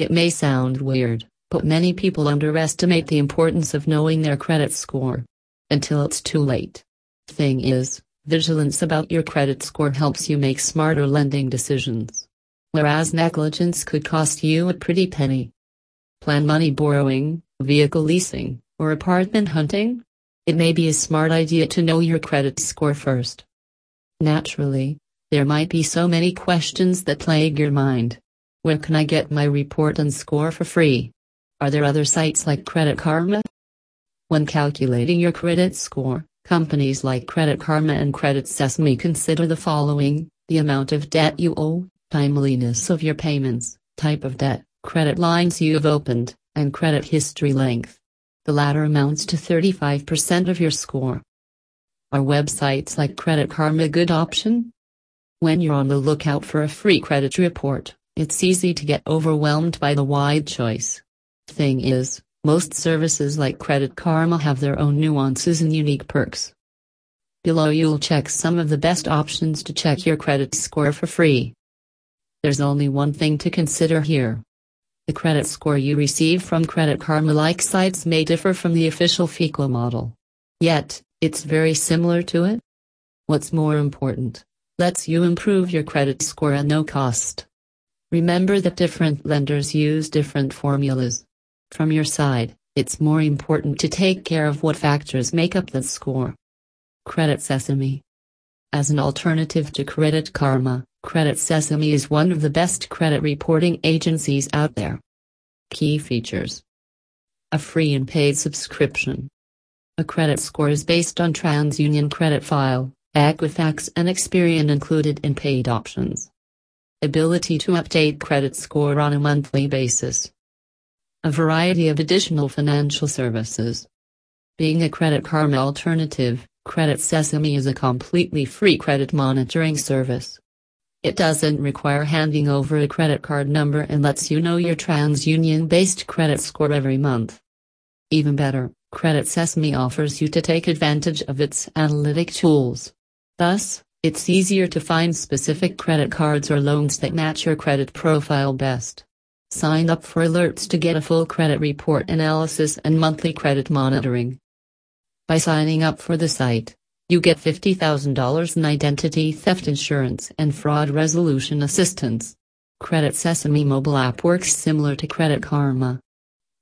It may sound weird, but many people underestimate the importance of knowing their credit score. Until it's too late. Thing is, vigilance about your credit score helps you make smarter lending decisions. Whereas negligence could cost you a pretty penny. Plan money borrowing, vehicle leasing, or apartment hunting? It may be a smart idea to know your credit score first. Naturally, there might be so many questions that plague your mind. Where can I get my report and score for free? Are there other sites like Credit Karma? When calculating your credit score, companies like Credit Karma and Credit Sesame consider the following the amount of debt you owe, timeliness of your payments, type of debt, credit lines you have opened, and credit history length. The latter amounts to 35% of your score. Are websites like Credit Karma a good option? When you're on the lookout for a free credit report, it's easy to get overwhelmed by the wide choice. Thing is, most services like Credit Karma have their own nuances and unique perks. Below you'll check some of the best options to check your credit score for free. There's only one thing to consider here. The credit score you receive from Credit Karma-like sites may differ from the official FICO model. Yet, it's very similar to it. What's more important, lets you improve your credit score at no cost. Remember that different lenders use different formulas. From your side, it's more important to take care of what factors make up the score. Credit Sesame As an alternative to Credit Karma, Credit Sesame is one of the best credit reporting agencies out there. Key features A free and paid subscription. A credit score is based on TransUnion credit file, Equifax and Experian included in paid options. Ability to update credit score on a monthly basis. A variety of additional financial services. Being a Credit Karma alternative, Credit Sesame is a completely free credit monitoring service. It doesn't require handing over a credit card number and lets you know your TransUnion based credit score every month. Even better, Credit Sesame offers you to take advantage of its analytic tools. Thus, it's easier to find specific credit cards or loans that match your credit profile best. Sign up for alerts to get a full credit report analysis and monthly credit monitoring. By signing up for the site, you get $50,000 in identity theft insurance and fraud resolution assistance. Credit Sesame mobile app works similar to Credit Karma.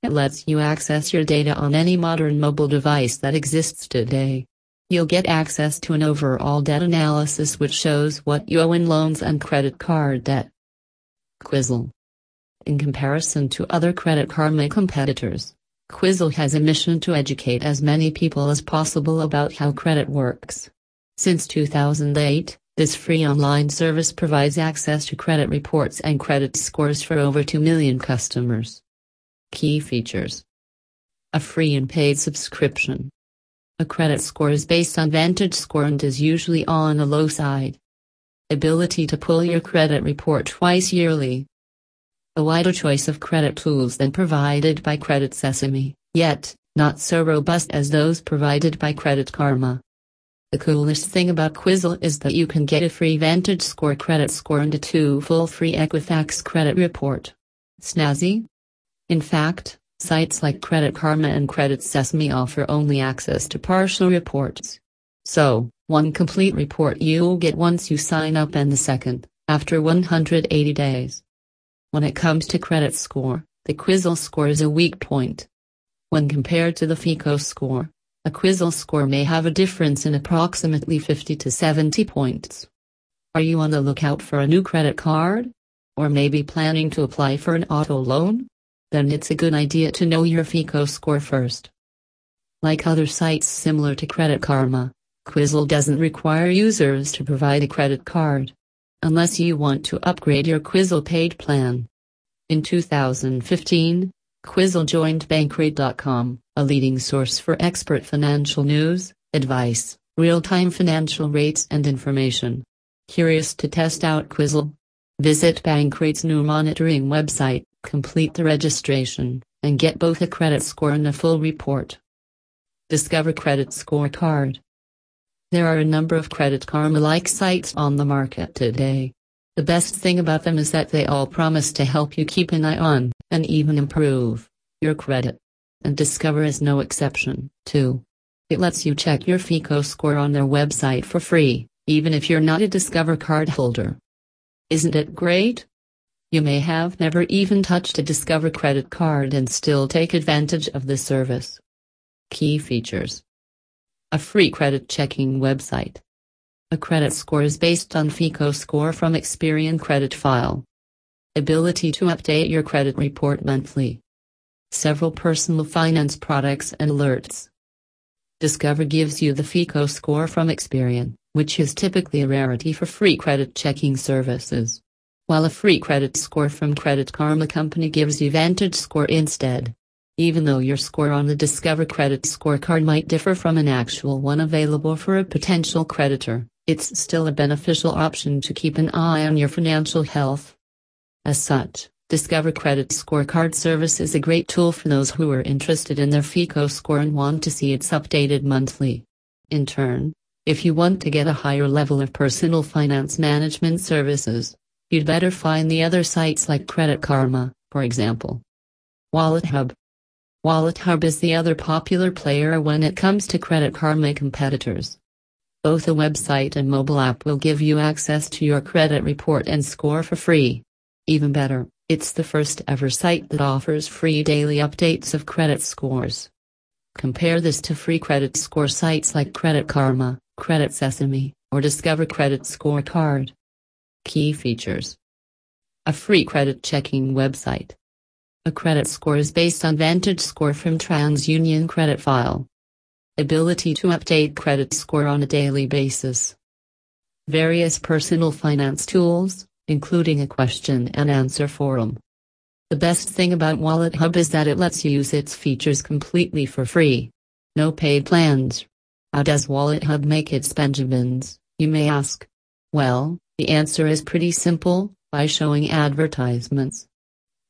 It lets you access your data on any modern mobile device that exists today. You'll get access to an overall debt analysis which shows what you owe in loans and credit card debt. Quizzle. In comparison to other Credit Karma competitors, Quizzle has a mission to educate as many people as possible about how credit works. Since 2008, this free online service provides access to credit reports and credit scores for over 2 million customers. Key features A free and paid subscription. A credit score is based on Vantage Score and is usually on the low side. Ability to pull your credit report twice yearly, a wider choice of credit tools than provided by Credit Sesame, yet, not so robust as those provided by Credit Karma. The coolest thing about Quizzle is that you can get a free Vantage Score credit score and a two full free Equifax credit report. Snazzy? In fact, sites like Credit Karma and Credit Sesame offer only access to partial reports. So, one complete report you'll get once you sign up and the second, after 180 days. When it comes to credit score, the Quizzle score is a weak point. When compared to the FICO score, a Quizzle score may have a difference in approximately 50 to 70 points. Are you on the lookout for a new credit card? Or maybe planning to apply for an auto loan? Then it's a good idea to know your FICO score first. Like other sites similar to Credit Karma, Quizzle doesn't require users to provide a credit card unless you want to upgrade your Quizzle paid plan. In 2015, Quizzle joined Bankrate.com, a leading source for expert financial news, advice, real-time financial rates and information. Curious to test out Quizzle? Visit Bankrate's new monitoring website, complete the registration, and get both a credit score and a full report. Discover Credit Scorecard there are a number of Credit Karma-like sites on the market today. The best thing about them is that they all promise to help you keep an eye on, and even improve, your credit. And Discover is no exception, too. It lets you check your FICO score on their website for free, even if you're not a Discover card holder. Isn't it great? You may have never even touched a Discover credit card and still take advantage of the service. Key features A free credit checking website. A credit score is based on FICO score from Experian credit file. Ability to update your credit report monthly. Several personal finance products and alerts. Discover gives you the FICO score from Experian, which is typically a rarity for free credit checking services. While a free credit score from Credit Karma Company gives you Vantage Score instead. Even though your score on the Discover Credit Scorecard might differ from an actual one available for a potential creditor, it's still a beneficial option to keep an eye on your financial health. As such, Discover Credit Scorecard Service is a great tool for those who are interested in their FICO score and want to see its updated monthly. In turn, if you want to get a higher level of personal finance management services, you'd better find the other sites like Credit Karma, for example. Wallet Hub Wallet Hub is the other popular player when it comes to Credit Karma competitors. Both a website and mobile app will give you access to your credit report and score for free. Even better, it's the first ever site that offers free daily updates of credit scores. Compare this to free credit score sites like Credit Karma, Credit Sesame, or Discover Credit Scorecard. Key features A free credit checking website. A credit score is based on Vantage Score from TransUnion Credit File. Ability to update credit score on a daily basis. Various personal finance tools, including a question and answer forum. The best thing about Wallet Hub is that it lets you use its features completely for free. No paid plans. How does Wallet Hub make its Benjamins, you may ask? Well, the answer is pretty simple, by showing advertisements.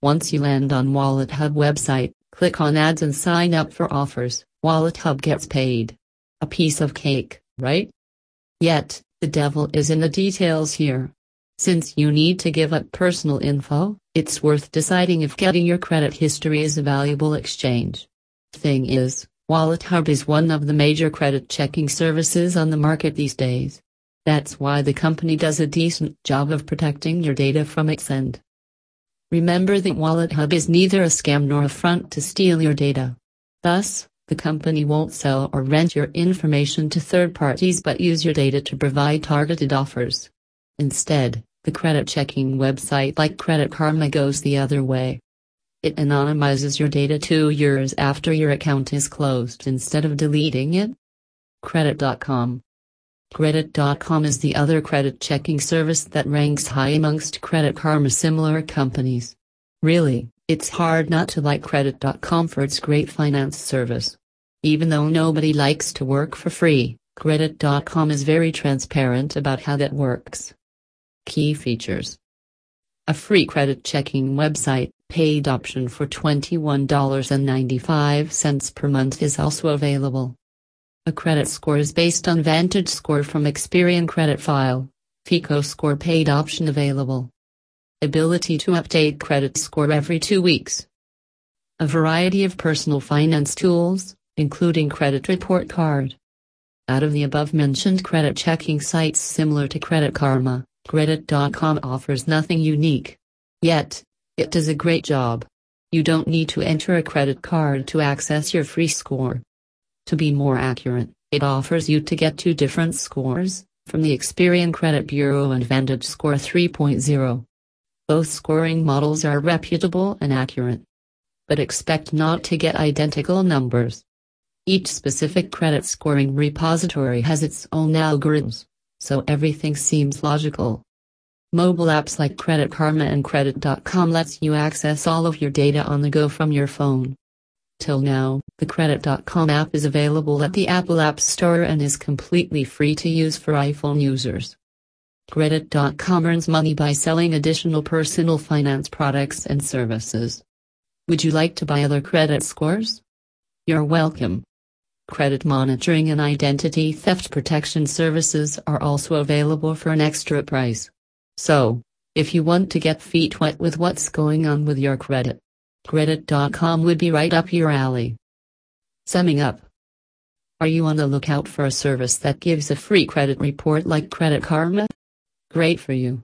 Once you land on Wallet Hub website, click on ads and sign up for offers, Wallet Hub gets paid. A piece of cake, right? Yet, the devil is in the details here. Since you need to give up personal info, it's worth deciding if getting your credit history is a valuable exchange. Thing is, Wallet Hub is one of the major credit checking services on the market these days. That's why the company does a decent job of protecting your data from its end. Remember that Wallet Hub is neither a scam nor a front to steal your data. Thus, the company won't sell or rent your information to third parties but use your data to provide targeted offers. Instead, the credit checking website like Credit Karma goes the other way. It anonymizes your data two years after your account is closed instead of deleting it. Credit.com Credit.com is the other credit checking service that ranks high amongst Credit Karma similar companies. Really, it's hard not to like Credit.com for its great finance service. Even though nobody likes to work for free, Credit.com is very transparent about how that works. Key features A free credit checking website, paid option for $21.95 per month is also available. A credit score is based on Vantage Score from Experian Credit File, FICO Score paid option available. Ability to update credit score every two weeks. A variety of personal finance tools, including Credit Report Card. Out of the above mentioned credit checking sites similar to Credit Karma, Credit.com offers nothing unique. Yet, it does a great job. You don't need to enter a credit card to access your free score. To be more accurate, it offers you to get two different scores, from the Experian Credit Bureau and Vantage Score 3.0. Both scoring models are reputable and accurate. But expect not to get identical numbers. Each specific credit scoring repository has its own algorithms so everything seems logical. Mobile apps like Credit Karma and Credit.com lets you access all of your data on the go from your phone. Till now, the Credit.com app is available at the Apple App Store and is completely free to use for iPhone users. Credit.com earns money by selling additional personal finance products and services. Would you like to buy other credit scores? You're welcome. Credit monitoring and identity theft protection services are also available for an extra price. So, if you want to get feet wet with what's going on with your credit. Credit.com would be right up your alley. Summing up Are you on the lookout for a service that gives a free credit report like Credit Karma? Great for you.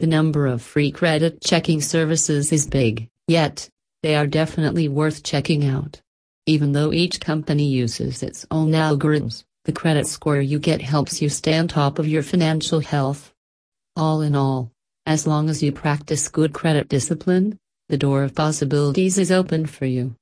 The number of free credit checking services is big, yet, they are definitely worth checking out. Even though each company uses its own algorithms, the credit score you get helps you stay on top of your financial health. All in all, as long as you practice good credit discipline, the door of possibilities is open for you.